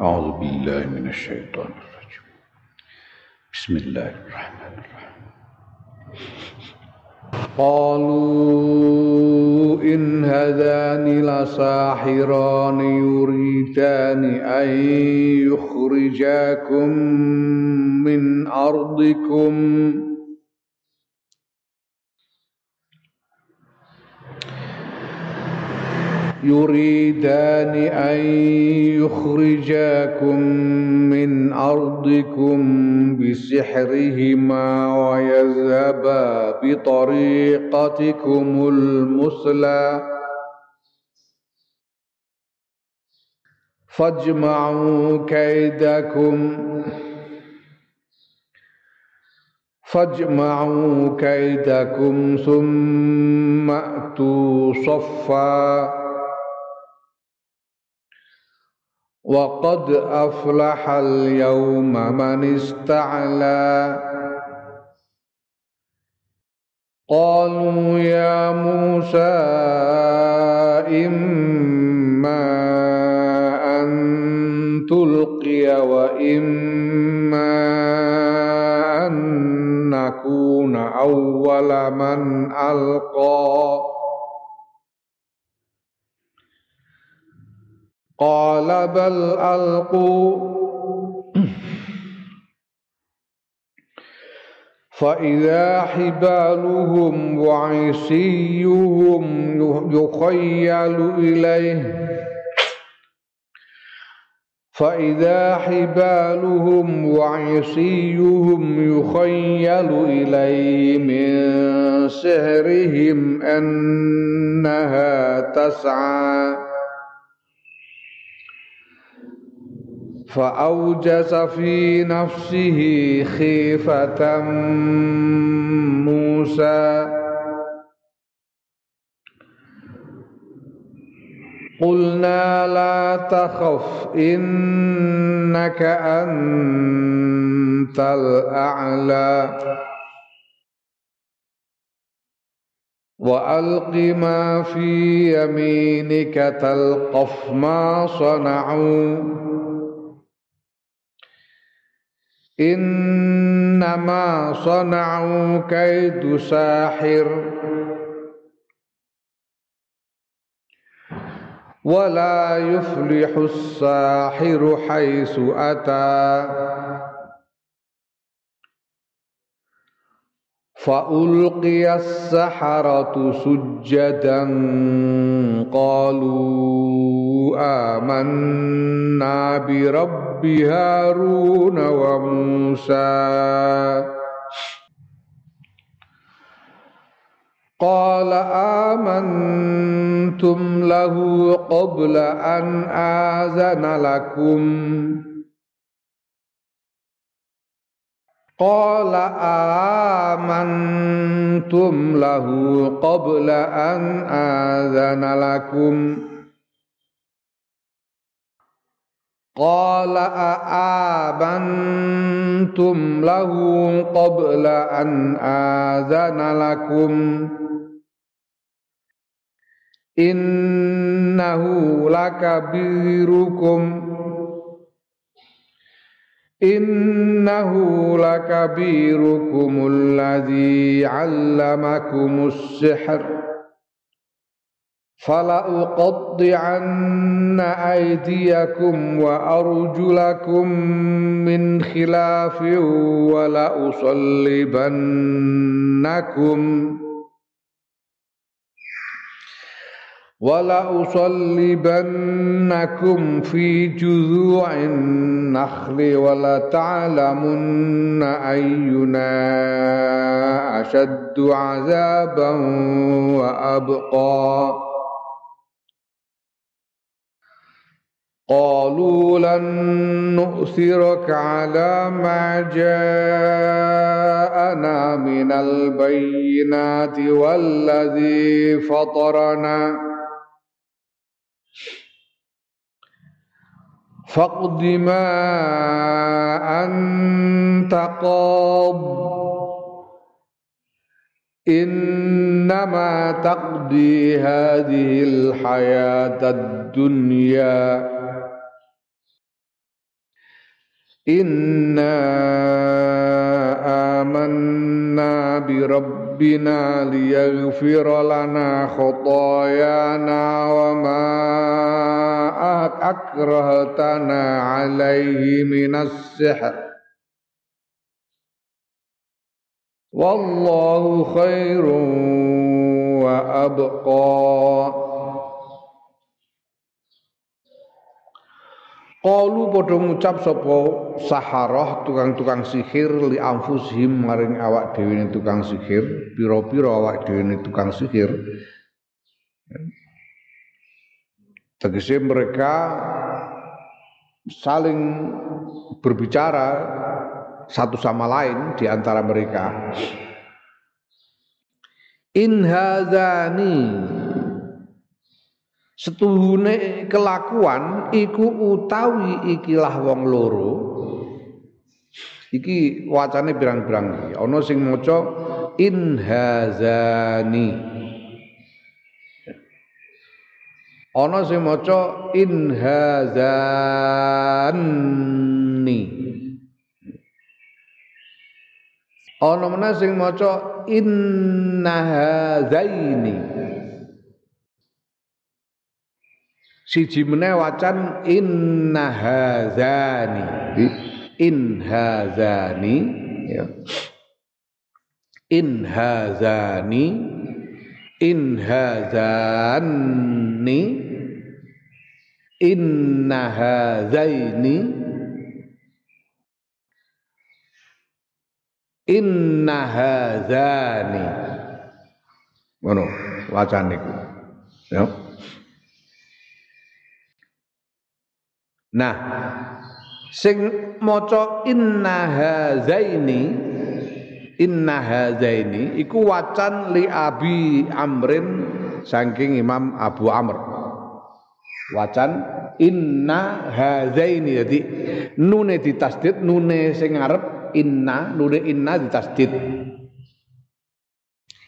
أعوذ بالله من الشيطان الرجيم. بسم الله الرحمن الرحيم. قالوا إن هذان لساحران يريدان أن يخرجاكم من أرضكم. يريدان أن يخرجاكم من أرضكم بسحرهما ويذهبا بطريقتكم المثلى. فاجمعوا كيدكم فاجمعوا كيدكم ثم أتوا صفا. وقد أفلح اليوم من استعلى. قالوا يا موسى إما قال بل ألقوا. فإذا حبالهم وعصيهم يخيل إليه. فإذا حبالهم وعصيهم يخيل إليه من سهرهم أنها تسعى. فأوجس في نفسه خيفة موسى. قلنا لا تخف إنك أنت الأعلى. وألق ما في يمينك تلقف ما صنعوا. إنما صنعوا كيد ساحر. ولا يفلح الساحر حيث أتى. فألقي السحرة سجدا قالوا آمنا برب هارون وموسى. قال آمنتم له قبل أن آذن لكم. Qala amantum lahu qabla an adzana lakum. Qala amantum lahu qabla an adzana lakum. Innahu lakabirukum. إنه لكبيركم الذي علمكم السحر فلأقطعن أيديكم وأرجلكم من خلاف ولأصلبنكم ولأصلبنكم في جذوع النخل ولتعلمن أينا أشد عذابا وأبقى. قالوا لن نؤثرك على ما جاءنا من البينات والذي فطرنا. فاقض ما أنت قاض. إنما تقضي هذه الحياة الدنيا. Inna amanna bi rabbina liyaghfira lana khotoyana wa ma akrahtana alaihi minas sihr Wallahu khairun wa abqa Qalu padha ngucap sapa saharah tukang-tukang sihir li anfusihim maring awak dhewe tukang sihir, pira-pira awak dhewe tukang sihir. Tegese mereka saling berbicara satu sama lain di antara mereka. In hadzani setuhune kelakuan iku utawi ikilah wong loro. Iki wacane birang-birang ana sing maca in hazani. Ana sing maca in hazani. Ana meneh sing maca inna hazaini siji meneh wacan inna hadzani. In hadzani. Ya. In hadzani. In hadzani inna hadzaini inna hadzani. Ngono wacan niku. Ya Nah, sing maca inna hazaini inna hazaini iku wacan li Abi Amrin saking Imam Abu Amr. Wacan inna hazaini jadi nune ditasdid nune sing ngarep inna nune inna ditasdid.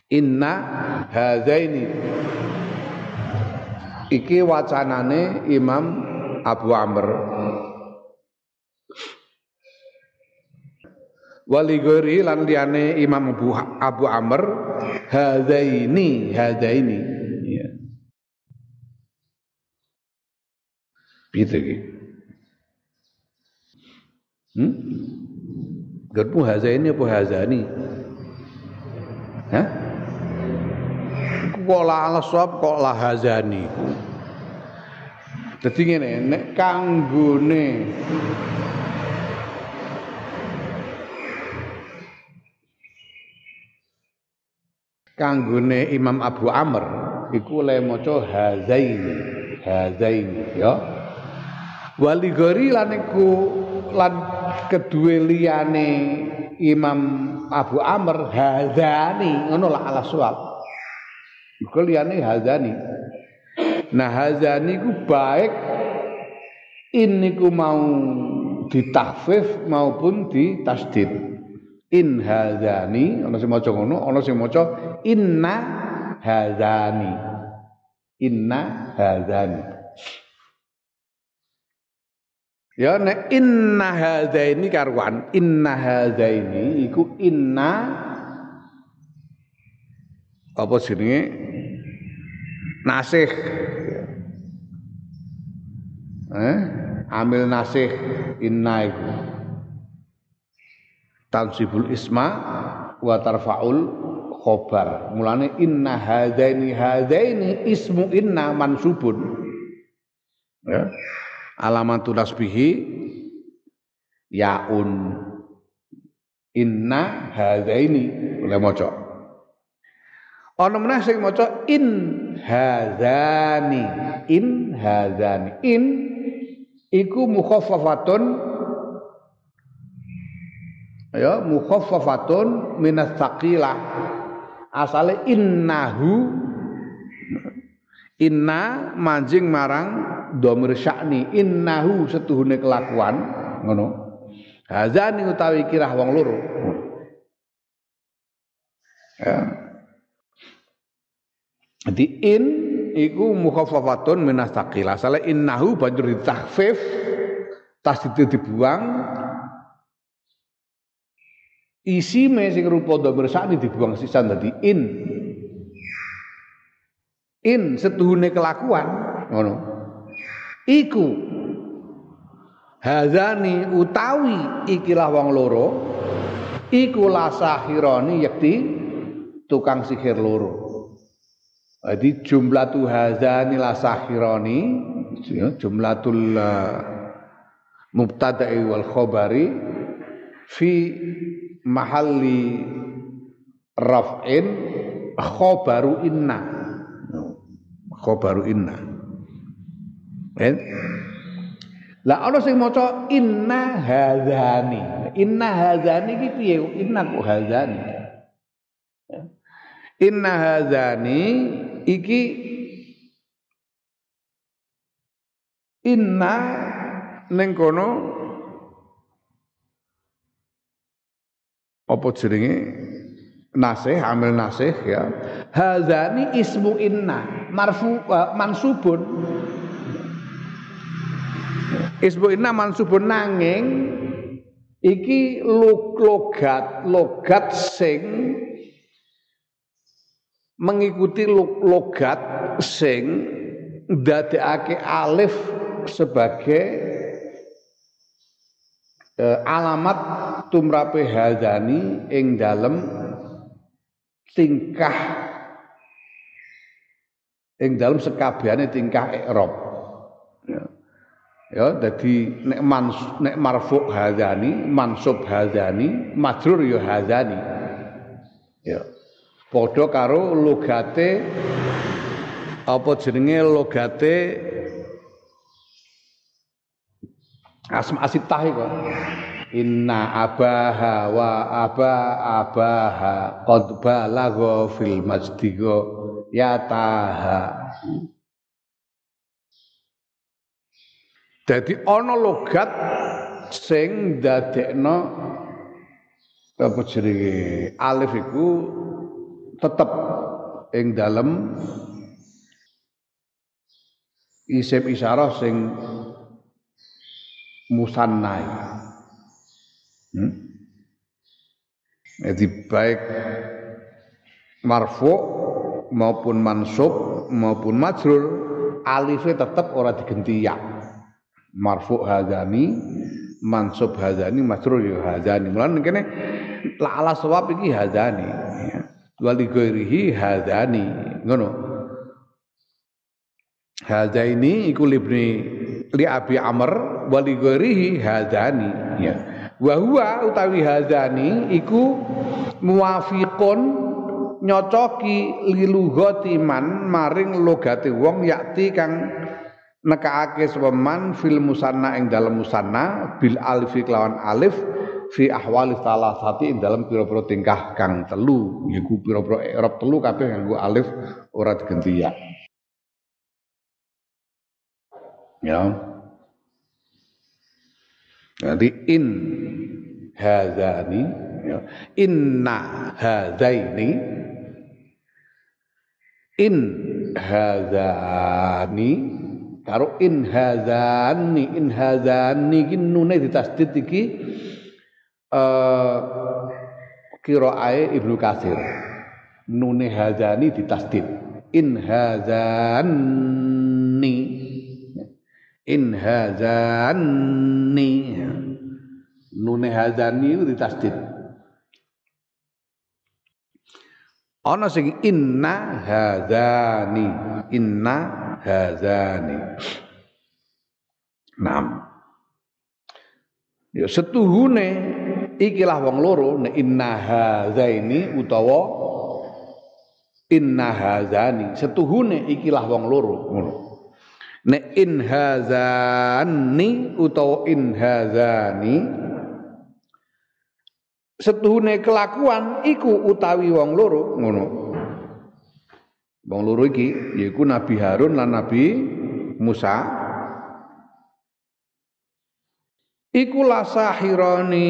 Inna hazaini iki wacanane Imam Abu Amr Wali gori lan liyane Imam Abu, Abu Amr hadaini hadaini ya. Gitu gitu. Hmm? Gerbu hazaini apa hazani? Hah? Kok la ala kok la hazani? Dadi ngene, nek kanggone. Kanggone Imam Abu Amr iku oleh maca hazaini hazaini ya. Wali gori lan iku lan kedue liyane Imam Abu Amr hazani ngono lah ala suwab iku liyane hazani Nah hazani ku baik ini ku mau ditahfif maupun ditasdid. In hazani ana sing maca ngono, ana sing maca inna hazani. Inna hazani. Ya nek inna hadzaini karwan, inna hadzaini iku inna apa jenenge nasih. Eh? Amil nasih inna iku. Tansibul isma wa tarfaul khobar. Mulane inna hadaini hadaini ismu inna mansubun. Ya. Alamatul nasbihi yaun. Inna hadaini. Oleh maca ana meneh sing maca in hadzani in hadzani. In iku mukhaffafatun ya mukhaffafatun minas tsaqilah asale innahu inna manjing marang dhamir sya'ni innahu setuhune kelakuan ngono. Hazani utawi kirah wong loro. Ya jadi in iku mukhaffafatun minas taqil. Asale innahu banjur ditakhfif tas itu dibuang. Isime sing rupa dhamir sakni dibuang sisan dadi in. In setuhune kelakuan ngono. Iku hazani utawi ikilah wong loro iku lasahirani yakti tukang sihir loro jadi jumlah tu hazani lasahirani jumlatul uh, mubtada'i wal khabari fi mahalli raf'in khabaru inna. Khabaru inna. Kan? Lah ana sing maca inna hadzani. Inna hadzani iki piye? Inna kok hadzani? Inna hadzani iki inna ning kono apa jenenge? Nasih amil nasih ya. Hadzani ismu inna marfu uh, mansubun. Ismu inna mansubun nanging iki logat logat sing mengikuti logat sing ndadekake alif sebagai eh, alamat tumrape hadani ing dalem tingkah ing dalem sekabehane tingkah i'rab. Ya. Ya dadi nek mans nek marfu hadani mansub hadani majrur ya ya padha karo logate apa jenenge logate asma asitah iku. Inna abaha wa aba abaha qad balagha fil masdigo yataha. Dadi ana logat sing dadekno apa jenenge alif iku tetep ing dalem isim isyarah sing musannai. Hmm? Jadi baik marfu maupun mansub maupun majrur alifnya tetap ora digenti ya. Marfu hadani, mansub hadani, majrur ya hadani. Mulane kene la ala sawab iki hadani. Ya. Wali ghairihi hadani. Ngono. Hadaini iku libni li Abi Amr wali ghairihi hadani ya wa huwa utawi hadani iku muwafiqun nyocoki lilughati man maring logate wong yakti kang nekaake sepeman fil musanna ing dalam musanna bil alif alif fi ahwali salah satu ing dalam pira-pira tingkah kang telu. Yiku pira-pira i'rab telu kabeh nganggo alif ora digenti ya. Ya. Jadi in hadani ya. inna hadaini in hadani karo in hadani in hadani iki nune ditasdid iki eh qiraa'e Ibnu Katsir. Nune hadani ditasdid. In hadani in hadani nune hadani itu ditasdid. Ana sing inna hadani inna hadani Nam. Ya setuhune ikilah wong loro nek inna hadzaini utawa inna hadzani setuhune ikilah wong loro ngono. Nek in hadzani utawa in hadzani setuhune kelakuan iku utawi wong loro ngono. Wong loro iki yaiku Nabi Harun lan Nabi Musa Iku lasahirani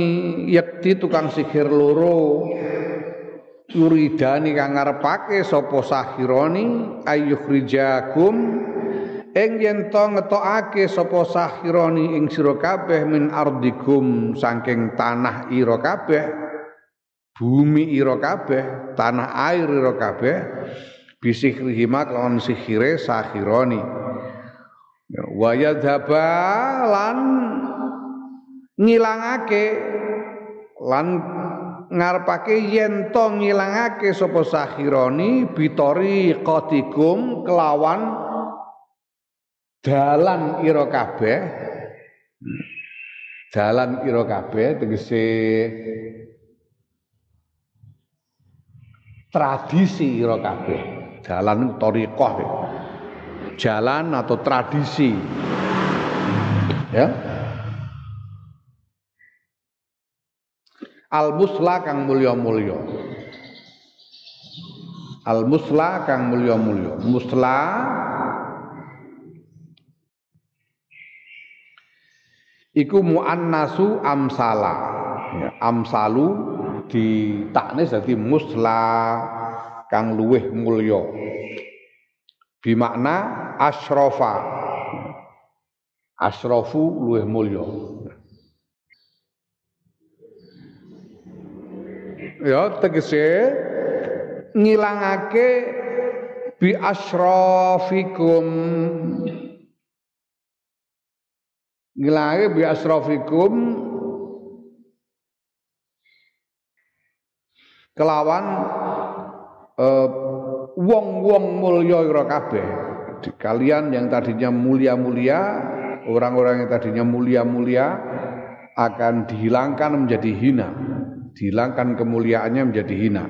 yakti tukang sihir loro. Yuridani kang ngarepake sapa sahirani ayyukhrijakum ing yen to ngetokake sapa sahirani ing sira kabeh min ardikum saking tanah ira kabeh bumi ira kabeh tanah air ira kabeh bisikrihima kelawan sihire sakhironi ya, wa yadhaba lan ngilangake. Lan ngarepake yen to ngilangake sapa sakhironi bitori qatikum kelawan dalan ira kabeh. Dalan ira kabeh tegese tradisi ira kabeh. Dalan thariqah jalan atau tradisi. Ya al musla kang mulya-mulya. Al musla kang mulya-mulya. Musla. Iku muannasu amsala. Ya, amsalu taknis dadi musla kang luweh mulya. Bimakna asrofa asrofu luweh mulya ya tegese ngilangake bi asrafikum ngilangake bi asrafikum kelawan uh, wong-wong mulya ira kabeh. Kalian yang tadinya mulia-mulia orang-orang yang tadinya mulia-mulia akan dihilangkan menjadi hina dihilangkan kemuliaannya menjadi hina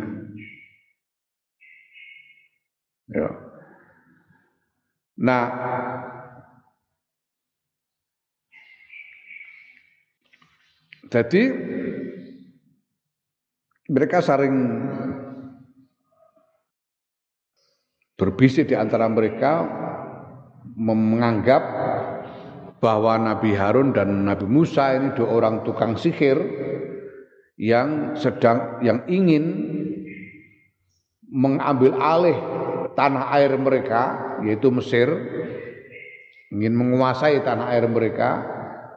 ya. nah Jadi mereka saling berbisik di antara mereka menganggap bahwa Nabi Harun dan Nabi Musa ini dua orang tukang sihir yang sedang yang ingin mengambil alih tanah air mereka yaitu Mesir ingin menguasai tanah air mereka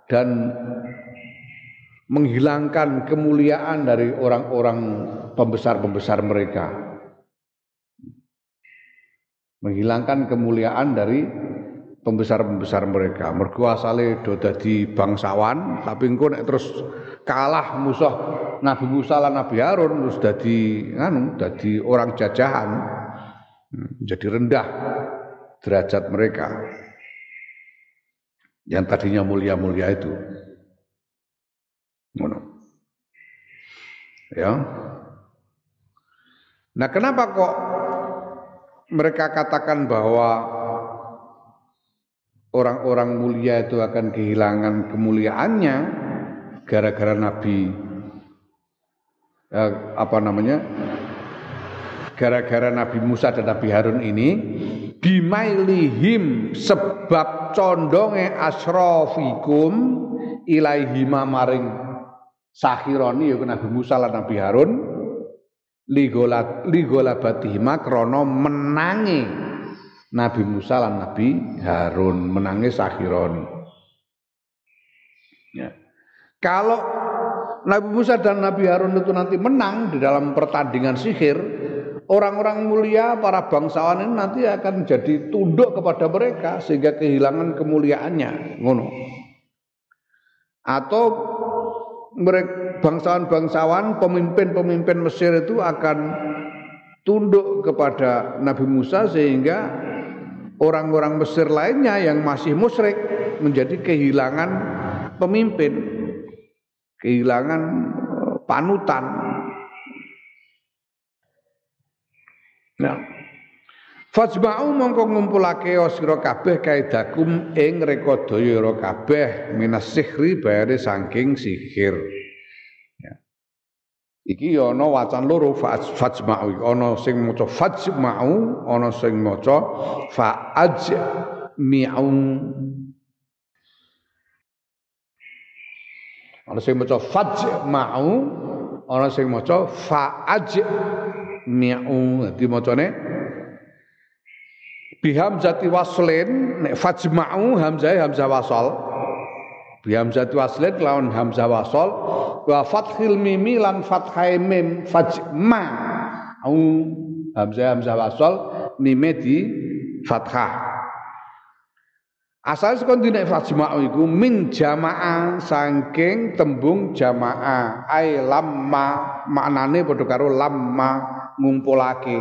dan menghilangkan kemuliaan dari orang-orang pembesar-pembesar mereka. Menghilangkan kemuliaan dari pembesar-pembesar mereka. Mergo asale do bangsawan, tapi engko terus kalah musuh Nabi Musa lan Nabi Harun terus dadi anu dadi orang jajahan. Jadi rendah derajat mereka yang tadinya mulia-mulia itu. Ngono. Ya. Nah, kenapa kok mereka katakan bahwa orang-orang mulia itu akan kehilangan kemuliaannya gara-gara Nabi eh, apa namanya? Gara-gara Nabi Musa dan Nabi Harun ini bimailihim sebab condonge asrofikum ilaihima maring Sakhironi ya Nabi Musa lan Nabi Harun ligolat ligolabatihima krana menangi Nabi Musa lan Nabi Harun menangi Sakhironi. Ya. Kalau Nabi Musa dan Nabi Harun itu nanti menang di dalam pertandingan sihir, orang-orang mulia, para bangsawan ini nanti akan jadi tunduk kepada mereka sehingga kehilangan kemuliaannya, ngono. Atau bangsawan-bangsawan, pemimpin-pemimpin Mesir itu akan tunduk kepada Nabi Musa sehingga orang-orang Mesir lainnya yang masih musyrik menjadi kehilangan pemimpin, kehilangan eh, panutan. Nah, Fajma'u mongko ngumpulake sira kabeh kaidakum ing rekodaya kabeh minas sihri bayare saking sihir. Ya. Iki ya ana wacan loro fajma'u ana sing maca fajma'u ana sing maca fa'aj ana sing maca fajma'u ana sing maca fa'aj mi'u. Dadi macane biham jati waslin nek fajma'u hamzah hamzah wasal. Bi hamzati waslin lawan hamzah wasol wa fathil mimi lan fathai mim fajma au hamzah hamzah wasol mime di fathah Asal sekon dina fajma'u iku min jamaah saking tembung jamaah ai lamma maknane padha karo lamma ngumpulake.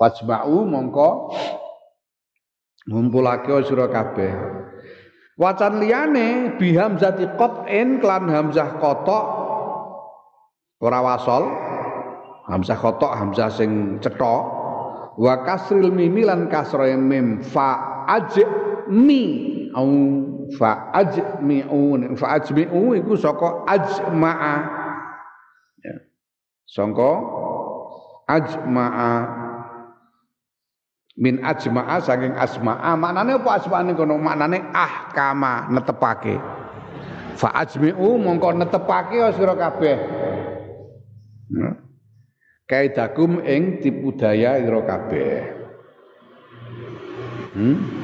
Fajma'u mongko ngumpulake sira kabeh. Wacan liyane bi hamzati qat'in klan hamzah kotok ora wasol. Hamzah kotok hamzah sing cetha. Wa kasril mimi lan mim fa aj mi au fa ajmi'u fa ajmi'u iku saka ajma'a. Ya. Saka ajma'a. Min ajma'a saking asma'a. Maknane apa asma'ane kono? Maknane ahkama netepake. Fa ajmi'u mongko netepake sira kabeh. Ya. kaidakum ing tipu daya ira kabeh. Hmm?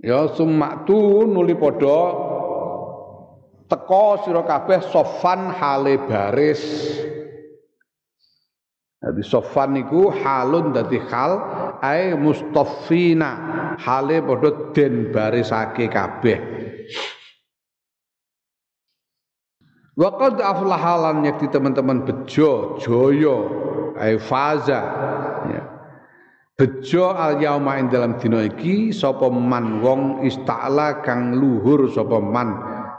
Ya sumaktu nuli padha teka sira kabeh sofan hale baris Jadi sofan niku halun dadi hal ai mustafina hale padha den barisake kabeh. Wa qad aflahalan yakti teman-teman bejo joyo ai faza. Bejo al yauma ing dalam dina iki sapa man wong ista'la kang luhur sapa man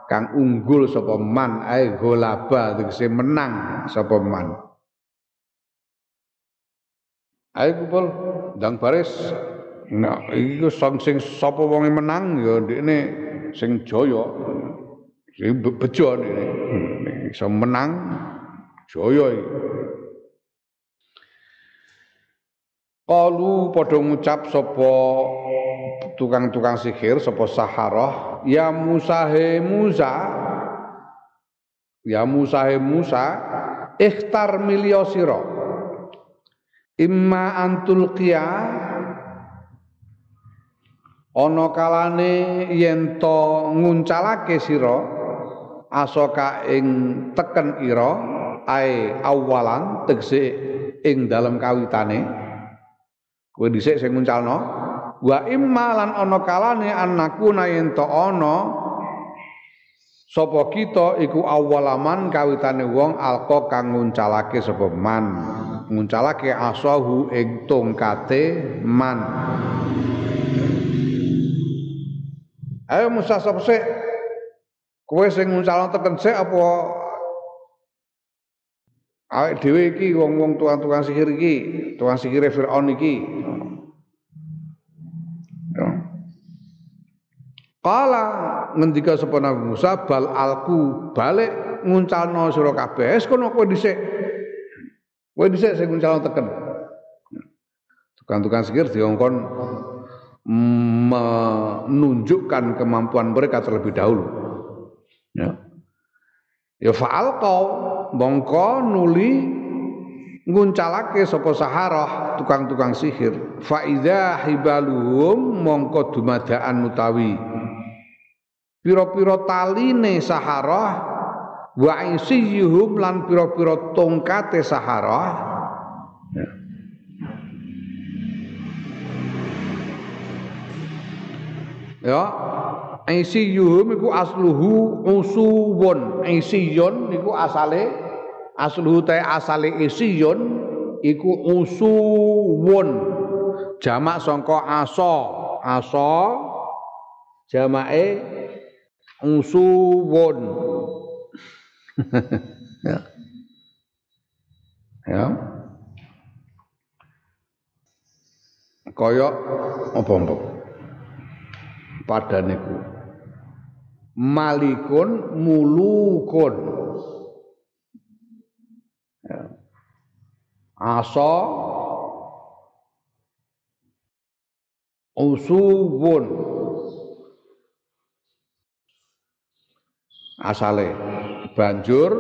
kang unggul sapa man ai golaba tegese menang sapa man. Ayo kumpul ndang baris. Nah, iki sing sing sapa wong menang ya ndekne sing jaya. Sing bejo ndekne. Iso menang jaya iki. Kalu padha ngucap sapa tukang-tukang sihir sapa saharah ya Musa he Musa. Ya Musa he Musa ikhtar milio sira imma antul qia ana kalane yen to nguncalake sira asoka ing teken ira ae awalan tegese ing dalam kawitane kowe dhisik sing nguncalno wa imma lan ana kalane anakuna yen to ana sapa kita iku awalaman kawitane wong alqa kang nguncalake sapa man? Nguncalake asahu ing tongkate man. Ayo Musa sapa sik? Kowe sing nguncalno teken sik apa awake dhewe iki wong-wong tukang-tukang sihir iki tukang sihir Firaun iki ya. Kala ngendika sapa Nabi Musa bal alku balik nguncalno sira kabeh. Wis kono kowe dhisik. Kowe dhisik sing nguncalno teken. Tukang-tukang sihir diongkon menunjukkan kemampuan mereka terlebih dahulu. Ya. Ya faal kau mongko nuli nguncalake sapa saharah tukang-tukang sihir. Fa idza hibaluhum mongko dumadaan utawi. Pira-pira taline saharah wa isiyuhum lan pira-pira tongkate saharah. Ya. Isiyuhum iku asluhu usuwun. Isiyun niku asale asluhu ta asale isiyun iku usuwun. Jamak sangka asa asa jamake usuwun. Ya. Ya. Kaya apa-apa padane ku. Malikun mulukun asa usuwun. Asale. Banjur.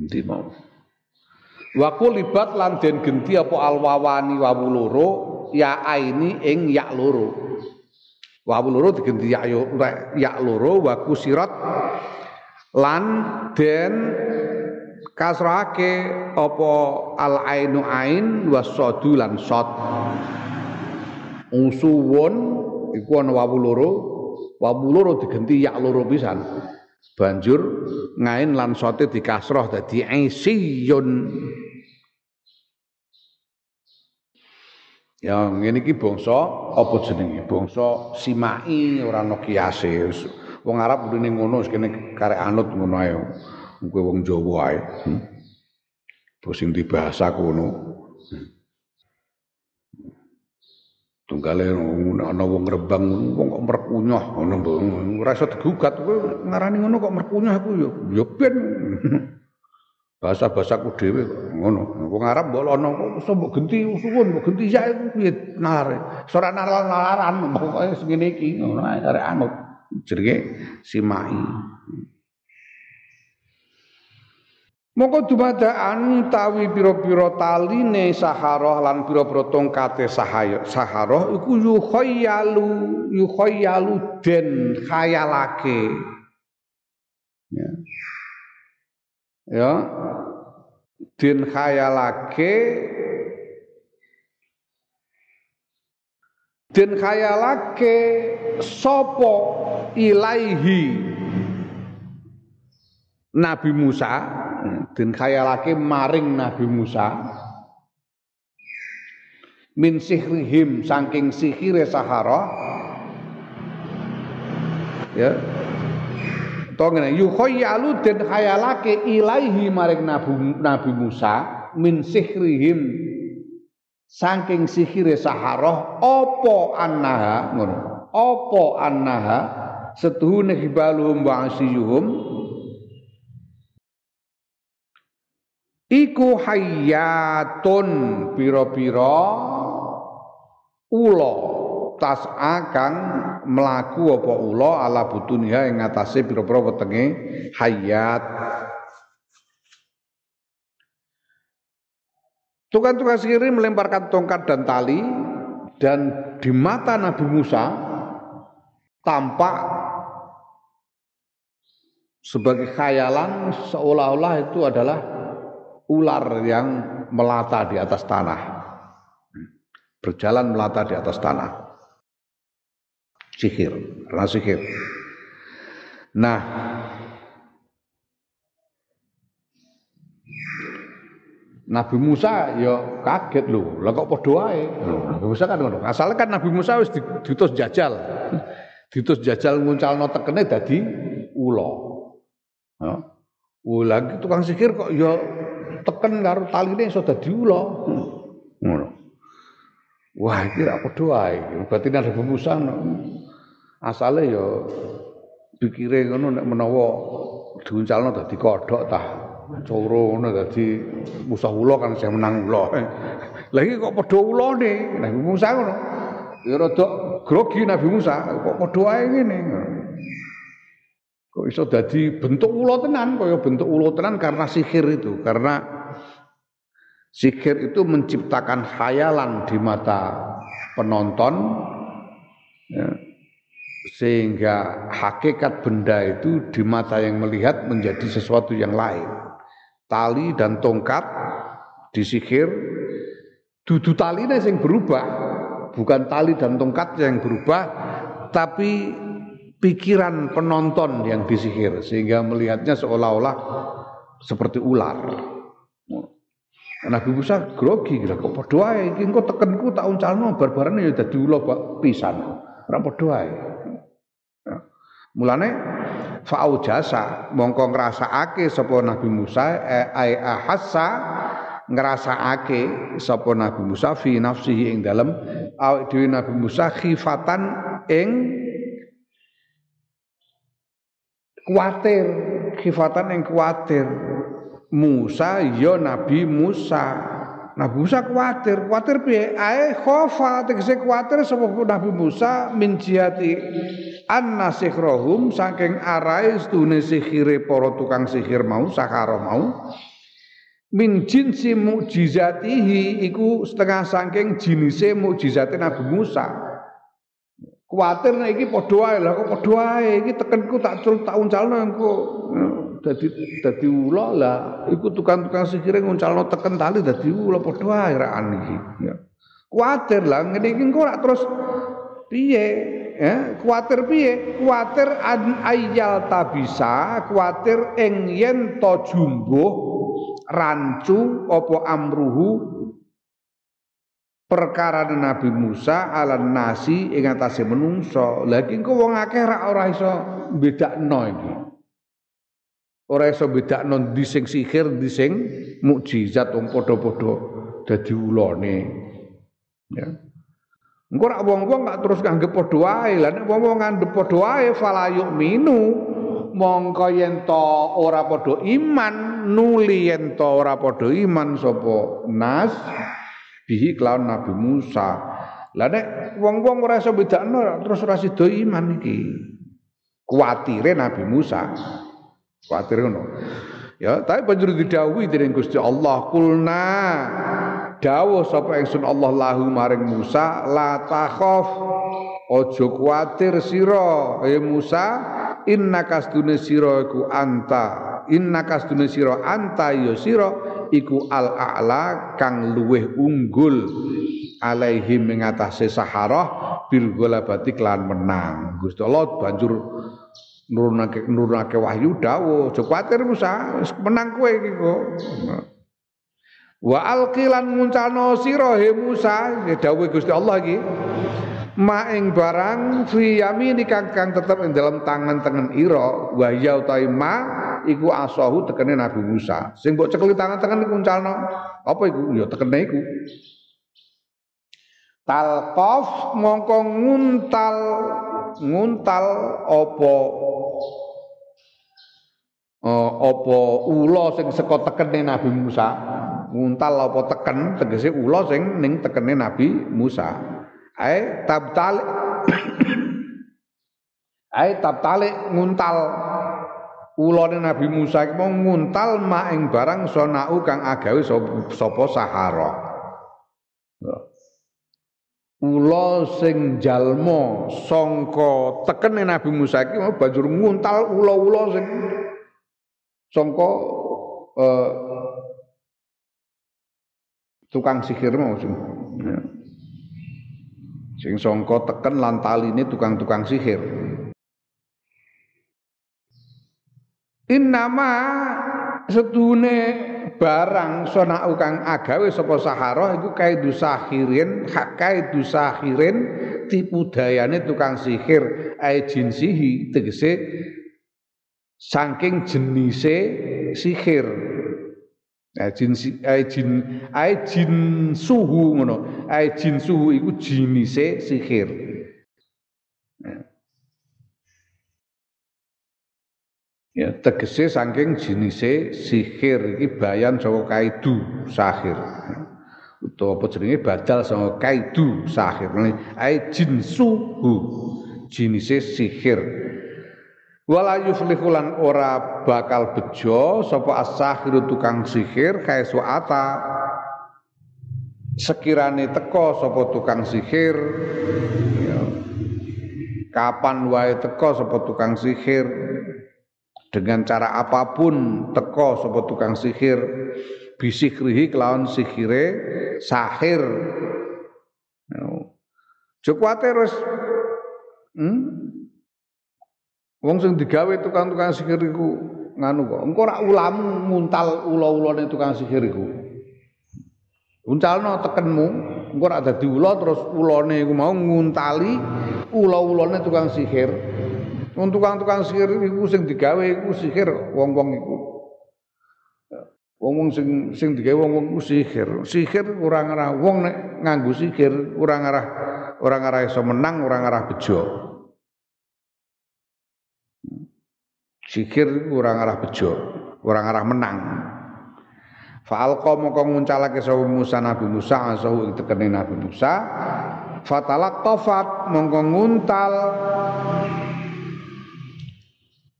Ndi mau? Wa kulibat lan den genti apa alwawani wawu loro ya aini ing ya loro. Wawu loro digenti ya ya loro wa kusirat lan den kasrahake apa al ainu ain wasadu lan sod usuwun iku ana wawu loro wawu loro digenti ya loro pisan banjur ngain lan sote dikasroh dadi isiyun Ya ngene iki bangsa apa jenenge? Bangsa simai ora ana kiase. Wong Arab mrene ngono kene karek anut ngono ae. Kowe wong Jawa ae. Hmm. Sing dibahasa kono. tunggale ana wong Rembang wong kok merkunyah. Ngono ora iso digugat. Kowe ngarani ngono kok merkunyah aku ya ya ben. Bahasa-bahasaku dhewe ngono. Wong Arab mbok ana kok iso mbok genti suwun mbok genti ya iku piye nalare ora nalar-nalaran pokoke ngene iki. Ngono arek anut. Jenenge simai Moko dumadaan tawi pira-pira taline saharoh lan pira-pira tongkate saharoh iku yukhayyalu yukhayyalu den khayalake. Ya. Ya. Den khayalake den khayalake sapa ilaihi Nabi Musa den khayalake maring Nabi Musa. Min sihrihim saking sihire sahara. Ya. To ngene yukhayyalu den khayalake ilaihi maring Nabi, Nabi Musa min sihrihim saking sihire sahara apa annaha? Ngono. Apa annaha setuhune hibaluhum wa asiyuhum iku hayatun pira-pira ula. Tas akang melaku apa ula? Ala butuniha ing ngatasé pira-pira wetenge hayat. Tukang-tukang sihir melemparkan tongkat dan tali dan di mata Nabi Musa tampak sebagai khayalan seolah-olah itu adalah ular yang melata di atas tanah. Berjalan melata di atas tanah. Sihir, karena sihir. Nah, Nabi Musa ya kaget loh, lah kok padha wae. Nabi Musa kan ngono. Asale kan Nabi Musa wis diutus jajal. Diutus jajal nguncalno tekene dadi ula. Ya. Ula tukang sihir kok ya teken karo taline iso dadi ula. Ngono. Wah, iki ra padha wae. Berarti Nabi Musa asale ya pikire ngono nek menawa diuncalno dadi kodhok tah. Coro ngono dadi Musa ula kan sing menang ula. Lah iki kok padha ulane Nabi Musa ngono. Ya rada grogi Nabi Musa kok padha wae ngene. Kok iso dadi bentuk ula tenan? Kaya bentuk ula tenan karena sihir itu, karena sihir itu menciptakan khayalan di mata penonton ya, sehingga hakikat benda itu di mata yang melihat menjadi sesuatu yang lain. Tali dan tongkat disihir dudu taline yang berubah, bukan tali dan tongkat yang berubah, tapi pikiran penonton yang disihir sehingga melihatnya seolah-olah seperti ular. Nabi Musa grogi kira kok padha wae iki engko tekenku tak uncalno barbaran ya dadi ula pisan. Ora padha wae. Ya. Mulane fa'au jasa mongko ngrasakake sapa Nabi Musa eh, ai ahassa ngrasakake sapa Nabi Musa fi nafsihi ing dalem awake dhewe Nabi Musa khifatan ing kuatir khifatan yang kuatir. Musa ya Nabi Musa. Nabi Musa kuatir. Kuatir piye? Ae khofa tegese kuatir sapa Nabi Musa min jihati anna sihrahum saking arai stune sihire para tukang sihir mau sakara mau. Min jinsi mukjizatihi iku setengah saking jinise mukjizate Nabi Musa. Kuatir nek iki padha lah kok padha wae? Iki tekenku tak cul tak uncalno engko. Dadi dadi ula lah. Iku tukang-tukang sihir nguncalno teken tali dadi ula padha wae rakan iki. Ya. Kuatir lah. Ngene iki engko ora terus piye? Ya kuatir piye? Kuatir an ayyal tabisa kuatir ing yen to rancu apa amruhu perkara Nabi Musa ala nasi ing atase menungso. Lagi engko wong akeh ra ora iso bedakno iki. Ora iso bedakno di sing sihir di sing mukjizat wong padha-padha dadi ulane ya. Engko rak wong-wong gak terus nganggep padha wae. Lah nek wong-wong nganggep padha wae fala minu. Mongko yen to ora padha iman nuli yen to ora padha iman sapa nas bihi kelawan Nabi Musa. Lah nek wong-wong ora iso bedakno terus ora sida iman iki. Kuatire Nabi Musa. Kuatire ngono. Ya, tapi banjur didhawuhi dening Gusti Allah kulna dawuh sapa ingsun Allah lahu maring Musa la takhaf aja kuwatir sira e Musa inna kastune sira iku anta inna kastune sira anta ya sira iku al a'la kang luweh unggul alaihi mengatasi saharah bil golabati klan menang Gusti Allah banjur nurunake nurunake wahyu dawuh aja Musa menang kowe iki kok Wa alqilan nguncalno sira he Musa, ya dawuh Gusti Allah iki. Ma ing barang fi yamini kang kang tetep ing dalam tangan tengen ira wa ya iku asahu tekene Nabi Musa. Sing mbok cekeli tangan-tangan iku nguncalno. Apa iku? Ya tekene iku. Talqaf mongko nguntal nguntal apa uh, apa ula sing saka tekene Nabi Musa nguntal apa teken tegese ula sing ning tekene Nabi Musa ae tabtal ae tabtale nguntal ulane Nabi Musa iki mau nguntal mak ing barang sonau kang agawe sapa sahara. Ula sing jalma sangka tekene Nabi Musa iki mau banjur nguntal ula-ula sing sangka uh, tukang sihir mau sing ya. sing sangka teken lan taline tukang-tukang sihir Innama sedune barang sona kang agawe sapa sahara iku kaidu sahirin hak kaidu sahirin tipu dayane tukang sihir ai jinsihi tegese saking jenise sihir Nah, jin ai jin ai jin suhu ngono. Ai jin suhu iku jinise sihir. Ya tegese saking jinise sihir iki bayan saka kaidu sahir. Utawa apa jenenge? Badal saka kaidu sahir. Ai jin suhu jinise sihir. Wala yuflihulan ora bakal bejo sapa as-sahiru tukang sihir kaisu ata sekirane teko sapa tukang sihir ya, kapan wae teko sapa tukang sihir dengan cara apa pun teko sapa tukang sihir bisikrihi kelawan sihire sahir Jokwate terus hmm? Wong sing digawe tukang-tukang sihir iku nganu kok. Engko ora ulamu nguntal ula-ulane tukang sihir iku. Uncalno tekenmu, engko ora dadi ula terus ulane iku mau nguntali ula-ulane tukang sihir. Wong tukang-tukang sihir iku sing digawe iku sihir wong-wong iku. Wong-wong sing sing digawe wong-wong iku sihir. Sihir ora ngarah wong nek nganggo sihir ora ngarah ora ngarah iso menang, ora ngarah bejo. Zikir kurang arah bejo, kurang arah menang. Fa'alqa moko nguncalake sapa Musa Nabi Musa asahu ing tekene Nabi Musa. Fatalak tofat mongko nguntal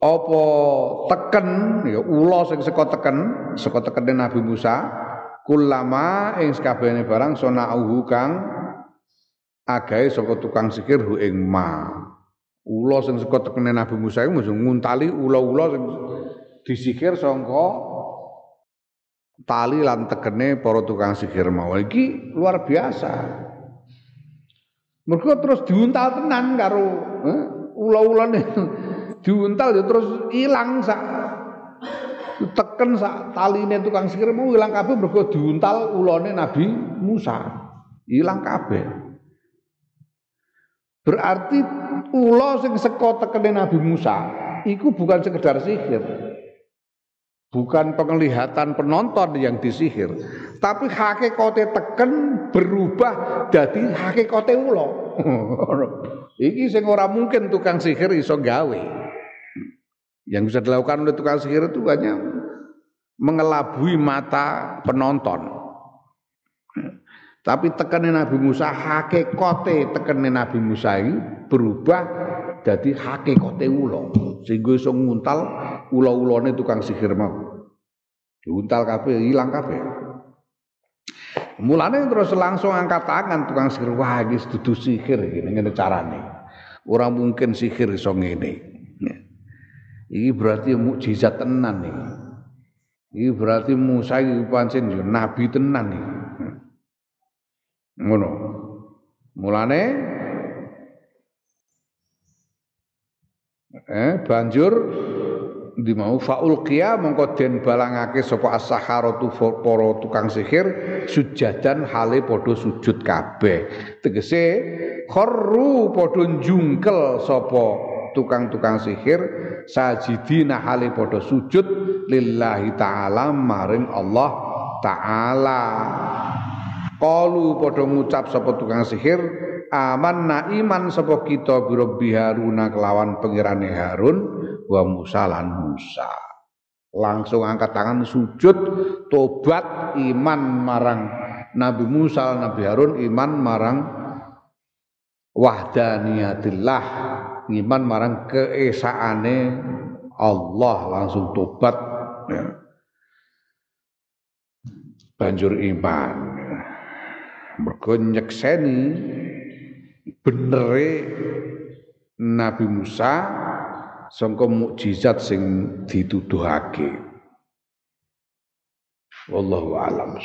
apa teken ya ula sing saka teken saka tekene Nabi Musa kulama ing sakabehane barang sonauhu kang agahe saka tukang sihir hu ing ma. Ula sing saka tekene Nabi Musa iku nguntali ula-ula sing disihir saka tali lan tekene para tukang sihir mau iki luar biasa. Mergo terus diuntal tenan karo eh, ula-ulane diuntal ya terus hilang sak teken sak taline tukang sihir mau hilang kabeh mergo diuntal ulone Nabi Musa. Hilang kabeh. Berarti ula sing saka tekene Nabi Musa iku bukan sekedar sihir. Bukan penglihatan penonton yang disihir, tapi hakikate teken berubah jadi hakikate ula. Iki sing ora mungkin tukang sihir iso gawe. Yang bisa dilakukan oleh tukang sihir itu hanya mengelabui mata penonton. Tapi tekanin Nabi Musa hakikote tekanin Nabi Musa ini berubah jadi hakikote ulo. Sehingga iso nguntal ulo-ulone tukang sihir mau. Diuntal kabeh hilang kabeh. Mulane terus langsung angkat tangan tukang sihir wah dudu sihir gini ngene carane. Ora mungkin sihir iso ngene. Iki berarti mukjizat tenan nih. Iki berarti Musa iki pancen nabi tenan nih. Ngono. Mulane eh banjur di mau faul kia mongko den balangake sapa as-saharatu para tukang sihir sujadan hale padha sujud kabeh tegese kharru padha njungkel sapa tukang-tukang sihir sajidina hale padha sujud lillahi taala maring Allah taala. Qalu padha ngucap sapa tukang sihir amanna iman sapa kita birabbi Haruna kelawan pengirane Harun wa Musa lan Musa. Langsung angkat tangan sujud tobat iman marang Nabi Musa Nabi Harun iman marang wahdaniyatillah iman marang keesaane Allah langsung tobat ya. banjur iman. Mergo nyekseni benere Nabi Musa sangka mukjizat sing dituduhake. Wallahu alam